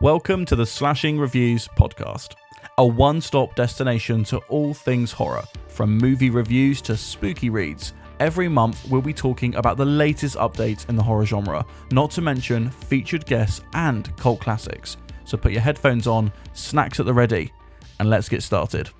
Welcome to the Slashing Reviews podcast, a one stop destination to all things horror, from movie reviews to spooky reads. Every month, we'll be talking about the latest updates in the horror genre, not to mention featured guests and cult classics. So put your headphones on, snacks at the ready, and let's get started.